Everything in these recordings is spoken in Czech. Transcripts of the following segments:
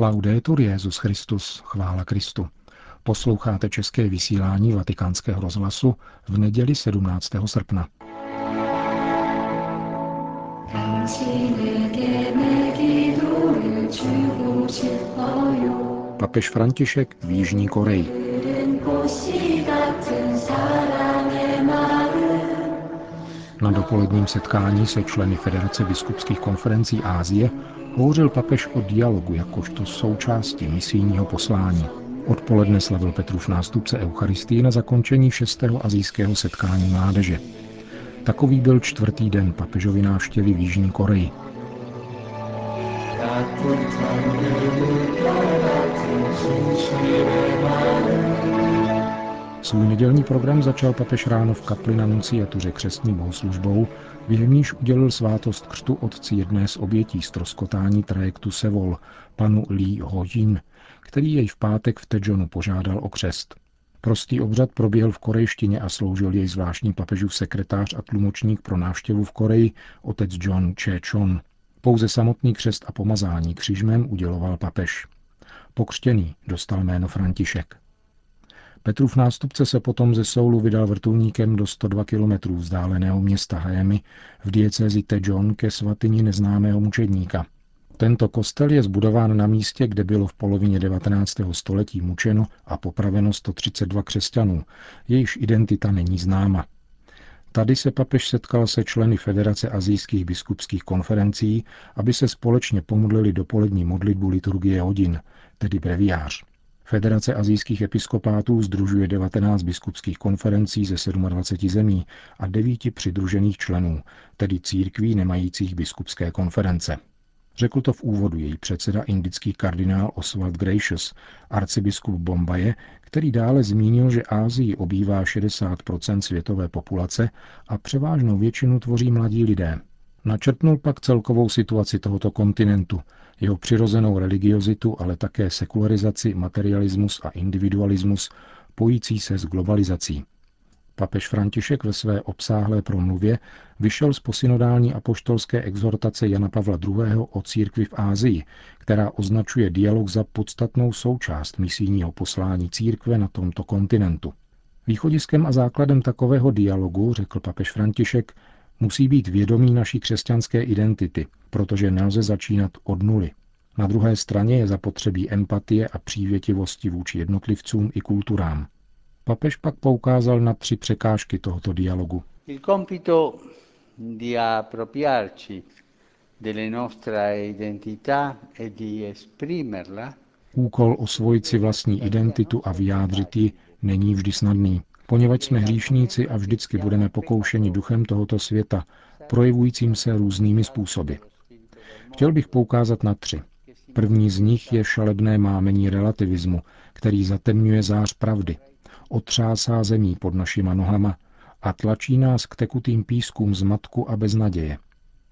Laudetur Jezus Christus, chvála Kristu. Posloucháte české vysílání Vatikánského rozhlasu v neděli 17. srpna. Papež František v Jižní Koreji. Na dopoledním setkání se členy Federace biskupských konferencí Ázie hovořil papež o dialogu jakožto součásti misijního poslání. Odpoledne slavil Petrův nástupce Eucharistii na zakončení šestého azijského setkání mládeže. Takový byl čtvrtý den papežovy návštěvy v Jižní Koreji. Svůj nedělní program začal papež ráno v kapli na nunciatuře křestní bohoslužbou, během níž udělil svátost křtu otci jedné z obětí stroskotání trajektu Sevol, panu Lee Ho-jin, který jej v pátek v Tejonu požádal o křest. Prostý obřad proběhl v korejštině a sloužil jej zvláštní papežův sekretář a tlumočník pro návštěvu v Koreji, otec John Che-chon. Pouze samotný křest a pomazání křižmem uděloval papež. Pokřtěný dostal jméno František. Petrův nástupce se potom ze Soulu vydal vrtulníkem do 102 kilometrů vzdáleného města Hayemi v diecézi Tejon ke svatyni neznámého mučedníka. Tento kostel je zbudován na místě, kde bylo v polovině 19. století mučeno a popraveno 132 křesťanů, jejichž identita není známa. Tady se papež setkal se členy Federace azijských biskupských konferencí, aby se společně pomodlili dopolední modlitbu liturgie hodin, tedy breviář. Federace azijských episkopátů združuje 19 biskupských konferencí ze 27 zemí a devíti přidružených členů, tedy církví nemajících biskupské konference. Řekl to v úvodu její předseda indický kardinál Oswald Gracious, arcibiskup Bombaje, který dále zmínil, že Ázii obývá 60% světové populace a převážnou většinu tvoří mladí lidé. Načrtnul pak celkovou situaci tohoto kontinentu, jeho přirozenou religiozitu, ale také sekularizaci, materialismus a individualismus, pojící se s globalizací. Papež František ve své obsáhlé promluvě vyšel z posynodální apoštolské exhortace Jana Pavla II. o církvi v Ázii, která označuje dialog za podstatnou součást misijního poslání církve na tomto kontinentu. Východiskem a základem takového dialogu, řekl papež František, musí být vědomí naší křesťanské identity, protože nelze začínat od nuly. Na druhé straně je zapotřebí empatie a přívětivosti vůči jednotlivcům i kulturám. Papež pak poukázal na tři překážky tohoto dialogu. Il compito di appropriarci delle nostra identità e di esprimerla Úkol osvojit si vlastní identitu a vyjádřit ji není vždy snadný, poněvadž jsme hříšníci a vždycky budeme pokoušeni duchem tohoto světa, projevujícím se různými způsoby. Chtěl bych poukázat na tři. První z nich je šalebné mámení relativismu, který zatemňuje zář pravdy, otřásá zemí pod našima nohama a tlačí nás k tekutým pískům zmatku a beznaděje.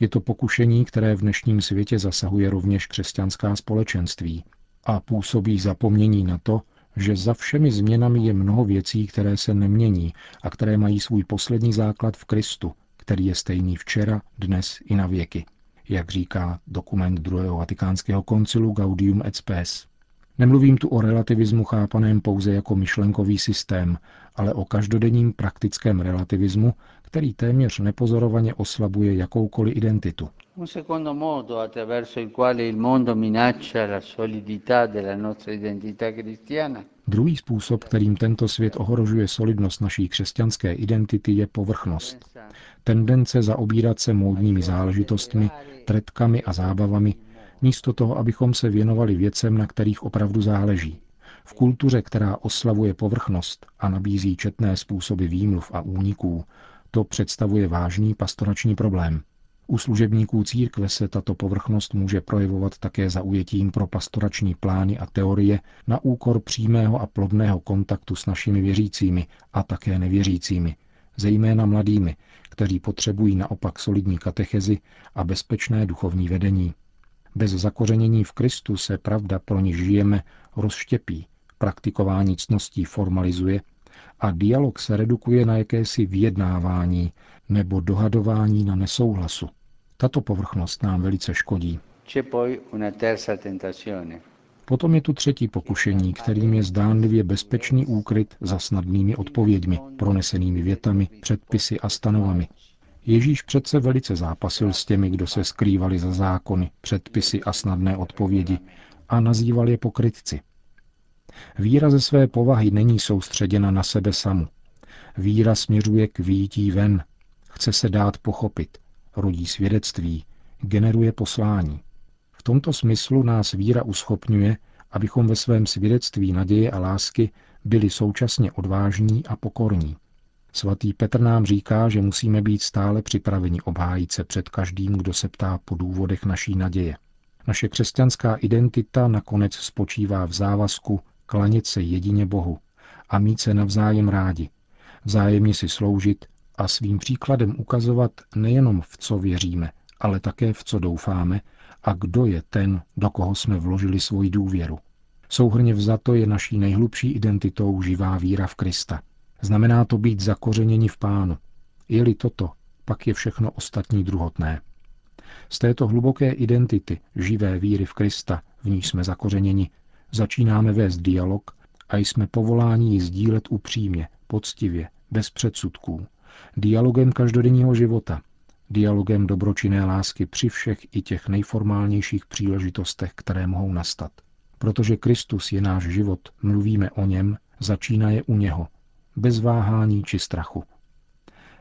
Je to pokušení, které v dnešním světě zasahuje rovněž křesťanská společenství a působí zapomnění na to, že za všemi změnami je mnoho věcí, které se nemění a které mají svůj poslední základ v Kristu, který je stejný včera, dnes i na věky, jak říká dokument druhého vatikánského koncilu Gaudium et Spes. Nemluvím tu o relativismu chápaném pouze jako myšlenkový systém, ale o každodenním praktickém relativismu, který téměř nepozorovaně oslabuje jakoukoliv identitu. Druhý způsob, kterým tento svět ohrožuje solidnost naší křesťanské identity, je povrchnost. Tendence zaobírat se módními záležitostmi, tretkami a zábavami, místo toho, abychom se věnovali věcem, na kterých opravdu záleží. V kultuře, která oslavuje povrchnost a nabízí četné způsoby výmluv a úniků, to představuje vážný pastorační problém. U služebníků církve se tato povrchnost může projevovat také zaujetím pro pastorační plány a teorie na úkor přímého a plodného kontaktu s našimi věřícími a také nevěřícími, zejména mladými, kteří potřebují naopak solidní katechezi a bezpečné duchovní vedení. Bez zakořenění v Kristu se pravda, pro níž žijeme, rozštěpí, praktikování cností formalizuje a dialog se redukuje na jakési vyjednávání nebo dohadování na nesouhlasu. Tato povrchnost nám velice škodí. Potom je tu třetí pokušení, kterým je zdánlivě bezpečný úkryt za snadnými odpověďmi, pronesenými větami, předpisy a stanovami. Ježíš přece velice zápasil s těmi, kdo se skrývali za zákony, předpisy a snadné odpovědi a nazýval je pokrytci. Víra ze své povahy není soustředěna na sebe samu. Víra směřuje k výjití ven, chce se dát pochopit, rodí svědectví, generuje poslání. V tomto smyslu nás víra uschopňuje, abychom ve svém svědectví naděje a lásky byli současně odvážní a pokorní. Svatý Petr nám říká, že musíme být stále připraveni obhájit se před každým, kdo se ptá po důvodech naší naděje. Naše křesťanská identita nakonec spočívá v závazku klanět se jedině Bohu a mít se navzájem rádi, vzájemně si sloužit a svým příkladem ukazovat nejenom v co věříme, ale také v co doufáme a kdo je ten, do koho jsme vložili svoji důvěru. Souhrně vzato je naší nejhlubší identitou živá víra v Krista. Znamená to být zakořeněni v Pánu. Je-li toto, pak je všechno ostatní druhotné. Z této hluboké identity živé víry v Krista, v níž jsme zakořeněni, začínáme vést dialog a jsme povoláni ji sdílet upřímně, poctivě, bez předsudků, dialogem každodenního života, dialogem dobročinné lásky při všech i těch nejformálnějších příležitostech, které mohou nastat. Protože Kristus je náš život, mluvíme o něm, začíná je u něho, bez váhání či strachu.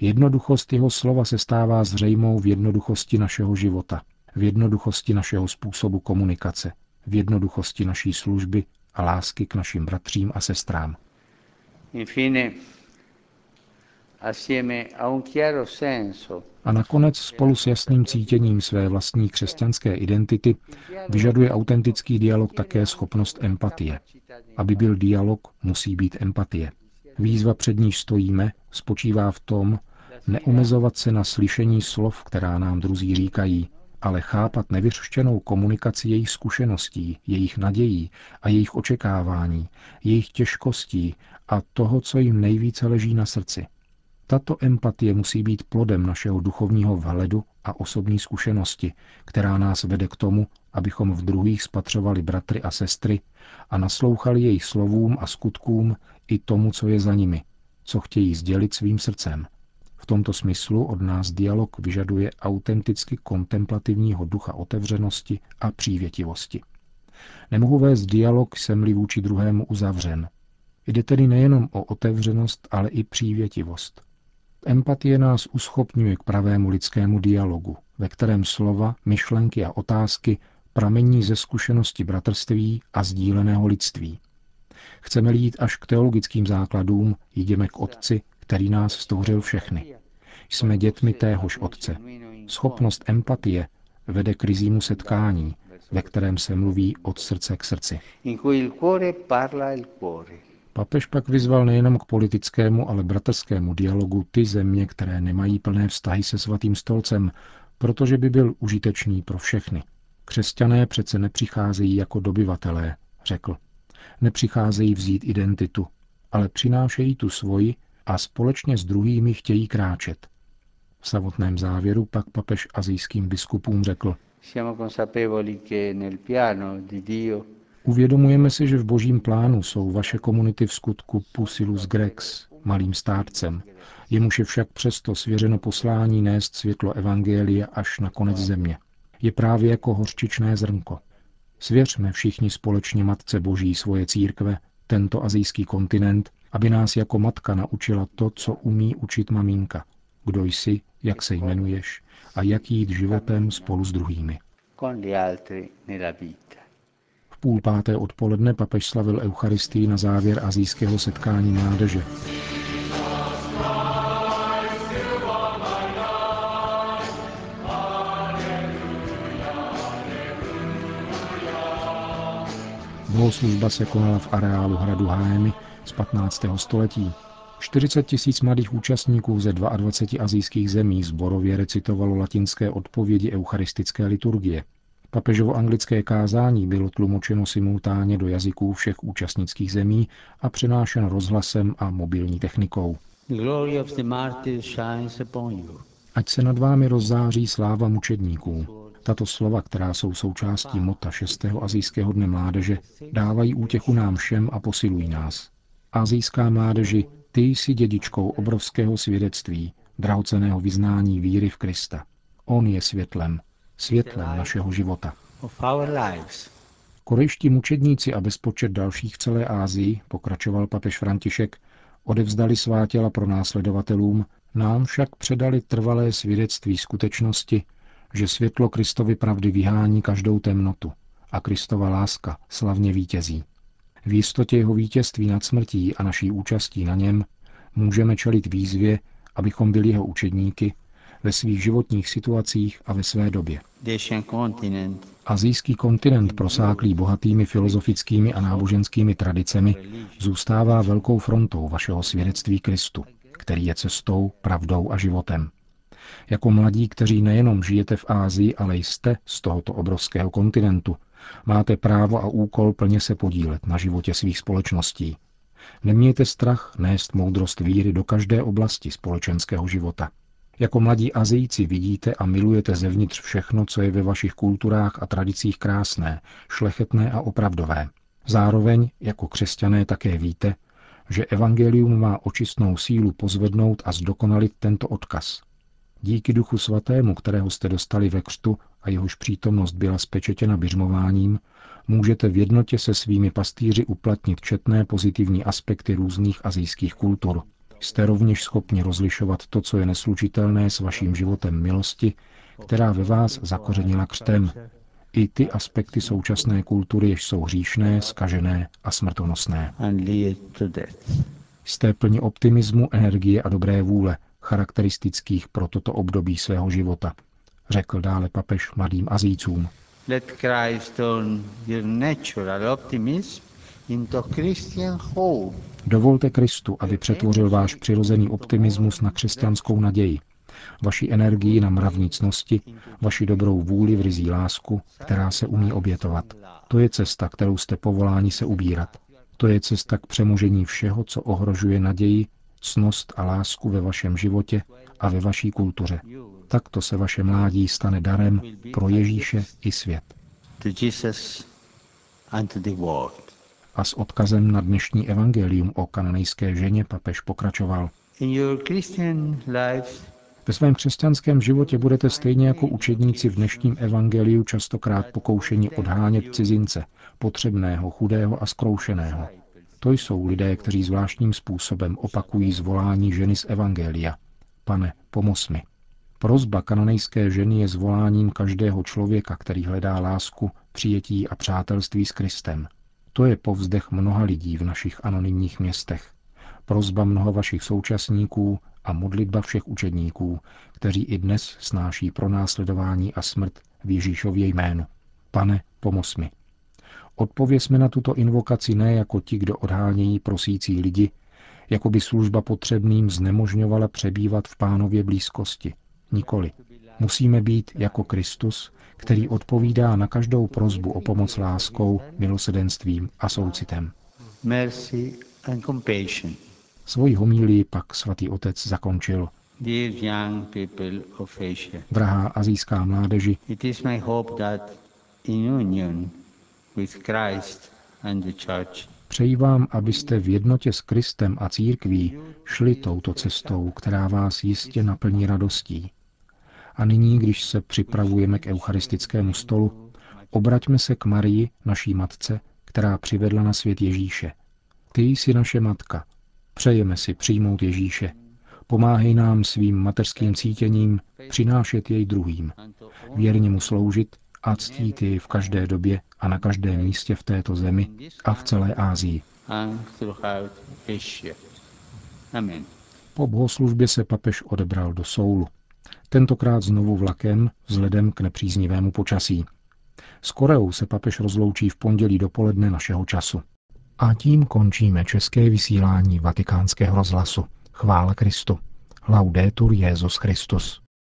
Jednoduchost jeho slova se stává zřejmou v jednoduchosti našeho života, v jednoduchosti našeho způsobu komunikace, v jednoduchosti naší služby a lásky k našim bratřím a sestrám. Infine, a nakonec spolu s jasným cítěním své vlastní křesťanské identity vyžaduje autentický dialog také schopnost empatie. Aby byl dialog, musí být empatie. Výzva před níž stojíme spočívá v tom, neomezovat se na slyšení slov, která nám druzí říkají, ale chápat nevyřštěnou komunikaci jejich zkušeností, jejich nadějí a jejich očekávání, jejich těžkostí a toho, co jim nejvíce leží na srdci. Tato empatie musí být plodem našeho duchovního vhledu a osobní zkušenosti, která nás vede k tomu, abychom v druhých spatřovali bratry a sestry a naslouchali jejich slovům a skutkům i tomu, co je za nimi, co chtějí sdělit svým srdcem. V tomto smyslu od nás dialog vyžaduje autenticky kontemplativního ducha otevřenosti a přívětivosti. Nemohu vést dialog, jsem-li vůči druhému uzavřen. Jde tedy nejenom o otevřenost, ale i přívětivost. Empatie nás uschopňuje k pravému lidskému dialogu, ve kterém slova, myšlenky a otázky pramení ze zkušenosti bratrství a sdíleného lidství. Chceme jít až k teologickým základům, jdeme k Otci, který nás stvořil všechny. Jsme dětmi téhož Otce. Schopnost empatie vede k rizímu setkání, ve kterém se mluví od srdce k srdci. Papež pak vyzval nejenom k politickému, ale bratrskému dialogu ty země, které nemají plné vztahy se svatým stolcem, protože by byl užitečný pro všechny. Křesťané přece nepřicházejí jako dobyvatelé, řekl. Nepřicházejí vzít identitu, ale přinášejí tu svoji a společně s druhými chtějí kráčet. V samotném závěru pak papež azijským biskupům řekl, Uvědomujeme si, že v božím plánu jsou vaše komunity v skutku Pusilus Grex, malým státcem, jemuž je však přesto svěřeno poslání nést světlo Evangelia až na konec země. Je právě jako hořčičné zrnko. Svěřme všichni společně Matce Boží svoje církve, tento azijský kontinent, aby nás jako matka naučila to, co umí učit maminka. Kdo jsi, jak se jmenuješ a jak jít životem spolu s druhými. V půl páté odpoledne papež slavil Eucharistii na závěr azijského setkání mládeže. Bohoslužba se konala v areálu hradu Hájemy z 15. století. 40 tisíc mladých účastníků ze 22 azijských zemí zborově recitovalo latinské odpovědi eucharistické liturgie. Papežovo anglické kázání bylo tlumočeno simultánně do jazyků všech účastnických zemí a přenášeno rozhlasem a mobilní technikou. Ať se nad vámi rozzáří sláva mučedníků. Tato slova, která jsou součástí mota 6. azijského dne mládeže, dávají útěchu nám všem a posilují nás. Azijská mládeži, ty jsi dědičkou obrovského svědectví, drahoceného vyznání víry v Krista. On je světlem, světlem našeho života. Korejští mučedníci a bezpočet dalších v celé Ázii, pokračoval papež František, odevzdali svá těla pro následovatelům, nám však předali trvalé svědectví skutečnosti, že světlo Kristovy pravdy vyhání každou temnotu a Kristova láska slavně vítězí. V jistotě jeho vítězství nad smrtí a naší účastí na něm můžeme čelit výzvě, abychom byli jeho učedníky ve svých životních situacích a ve své době. Azijský kontinent prosáklý bohatými filozofickými a náboženskými tradicemi zůstává velkou frontou vašeho svědectví Kristu, který je cestou, pravdou a životem. Jako mladí, kteří nejenom žijete v Ázii, ale jste z tohoto obrovského kontinentu, máte právo a úkol plně se podílet na životě svých společností. Nemějte strach nést moudrost víry do každé oblasti společenského života. Jako mladí Azijci vidíte a milujete zevnitř všechno, co je ve vašich kulturách a tradicích krásné, šlechetné a opravdové. Zároveň, jako křesťané, také víte, že evangelium má očistnou sílu pozvednout a zdokonalit tento odkaz. Díky Duchu Svatému, kterého jste dostali ve křtu a jehož přítomnost byla spečetěna běžmováním, můžete v jednotě se svými pastýři uplatnit četné pozitivní aspekty různých azijských kultur. Jste rovněž schopni rozlišovat to, co je neslučitelné s vaším životem milosti, která ve vás zakořenila křtem, i ty aspekty současné kultury, jež jsou hříšné, skažené a smrtonosné. Jste plni optimismu, energie a dobré vůle, charakteristických pro toto období svého života, řekl dále papež mladým Azícům. Let Christ turn your natural optimism. Dovolte Kristu, aby přetvořil váš přirozený optimismus na křesťanskou naději, vaši energii na mravnicnosti, vaši dobrou vůli v rizí lásku, která se umí obětovat. To je cesta, kterou jste povoláni se ubírat. To je cesta k přemožení všeho, co ohrožuje naději, cnost a lásku ve vašem životě a ve vaší kultuře. Takto se vaše mládí stane darem pro Ježíše i svět. A s odkazem na dnešní evangelium o kananejské ženě papež pokračoval. Ve svém křesťanském životě budete stejně jako učedníci v dnešním evangeliu častokrát pokoušeni odhánět cizince, potřebného, chudého a zkroušeného. To jsou lidé, kteří zvláštním způsobem opakují zvolání ženy z Evangelia. Pane, pomoz mi. Prozba kanonejské ženy je zvoláním každého člověka, který hledá lásku, přijetí a přátelství s Kristem. To je povzdech mnoha lidí v našich anonymních městech. Prozba mnoha vašich současníků a modlitba všech učedníků, kteří i dnes snáší pronásledování a smrt v Ježíšově jménu. Pane, pomoz mi. Odpověsme na tuto invokaci ne jako ti, kdo odhánějí prosící lidi, jako by služba potřebným znemožňovala přebývat v pánově blízkosti. Nikoli. Musíme být jako Kristus, který odpovídá na každou prozbu o pomoc láskou, milosedenstvím a soucitem. Mercy and compassion. Svoji homílii pak svatý otec zakončil. Drahá azijská mládeži, Přeji vám, abyste v jednotě s Kristem a církví šli touto cestou, která vás jistě naplní radostí. A nyní, když se připravujeme k eucharistickému stolu, obraťme se k Marii, naší matce, která přivedla na svět Ježíše. Ty jsi naše matka. Přejeme si přijmout Ježíše. Pomáhej nám svým mateřským cítěním přinášet jej druhým, věrně mu sloužit a ctít jej v každé době a na každém místě v této zemi a v celé Ázii. Po bohoslužbě se papež odebral do Soulu. Tentokrát znovu vlakem vzhledem k nepříznivému počasí. S Koreou se papež rozloučí v pondělí dopoledne našeho času. A tím končíme české vysílání vatikánského rozhlasu. Chvála Kristu. Laudetur Jezus Christus.